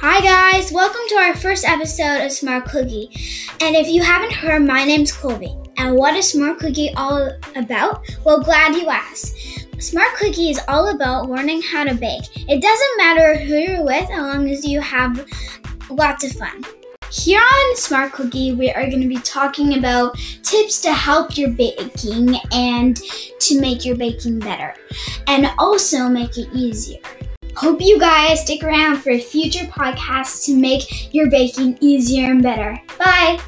Hi guys, welcome to our first episode of Smart Cookie. And if you haven't heard, my name's Colby. And what is Smart Cookie all about? Well, glad you asked. Smart Cookie is all about learning how to bake. It doesn't matter who you're with as long as you have lots of fun. Here on Smart Cookie, we are going to be talking about tips to help your baking and to make your baking better, and also make it easier. Hope you guys stick around for future podcasts to make your baking easier and better. Bye!